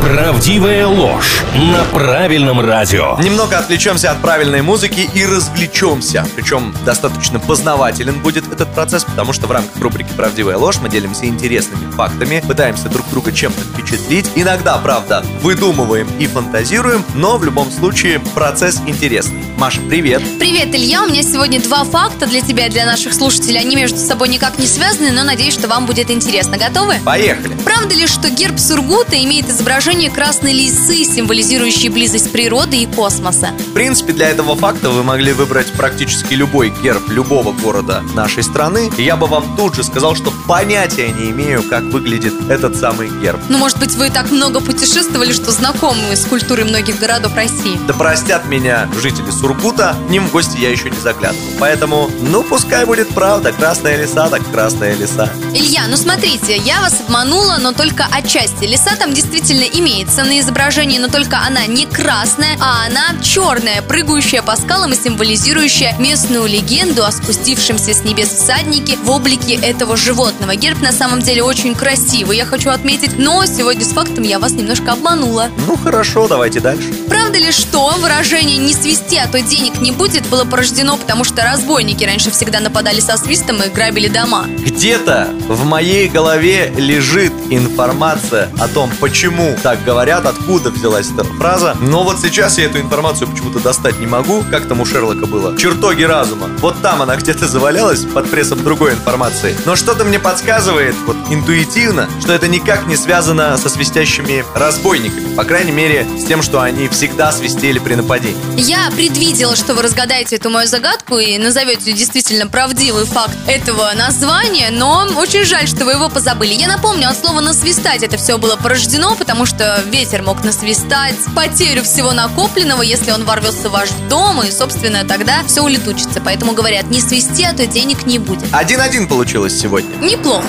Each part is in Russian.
Правдивая ложь на правильном радио. Немного отвлечемся от правильной музыки и развлечемся. Причем достаточно познавателен будет этот процесс, потому что в рамках рубрики «Правдивая ложь» мы делимся интересными фактами, пытаемся друг друга чем-то впечатлить. Иногда, правда, выдумываем и фантазируем, но в любом случае процесс интересный. Маша, привет! Привет, Илья! У меня сегодня два факта для тебя и для наших слушателей. Они между собой никак не связаны, но надеюсь, что вам будет интересно. Готовы? Поехали! Правда ли, что герб Сургута имеет изображение красной лисы, символизирующей близость природы и космоса? В принципе, для этого факта вы могли выбрать практически любой герб любого города нашей страны. И я бы вам тут же сказал, что понятия не имею, как выглядит этот самый герб. Ну, может быть, вы так много путешествовали, что знакомы с культурой многих городов России? Да простят меня жители Сургута, к ним в гости я еще не заглядывал. Поэтому, ну, пускай будет правда, красная лиса, так красная лиса. Илья, ну смотрите, я вас обманула, но только отчасти. Лиса там действительно имеется на изображении, но только она не красная, а она черная, прыгающая по скалам и символизирующая местную легенду о спустившемся с небес всаднике в облике этого животного. Герб на самом деле очень красивый, я хочу отметить, но сегодня с фактом я вас немножко обманула. Ну хорошо, давайте дальше. Правда ли, что выражение «не свисти, а то денег не будет» было порождено, потому что разбойники раньше всегда нападали со свистом и грабили дома? Где-то в моей голове лежит информация о том, почему так говорят, откуда взялась эта фраза. Но вот сейчас я эту информацию почему-то достать не могу. Как там у Шерлока было? Чертоги разума. Вот там она где-то завалялась под прессом другой информации. Но что-то мне подсказывает, вот интуитивно, что это никак не связано со свистящими разбойниками. По крайней мере, с тем, что они всегда свистели при нападении. Я предвидела, что вы разгадаете эту мою загадку и назовете действительно правдивый факт этого названия, но очень жаль, что вы его позабыли. Я напомню, от слова «насвистать» это все было порождено, потому что ветер мог насвистать потерю всего накопленного, если он ворвется в ваш дом, и, собственно, тогда все улетучится. Поэтому говорят, не свисти, а то денег не будет. Один-один получилось сегодня. Неплохо.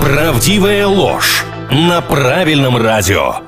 Правдивая ложь на правильном радио.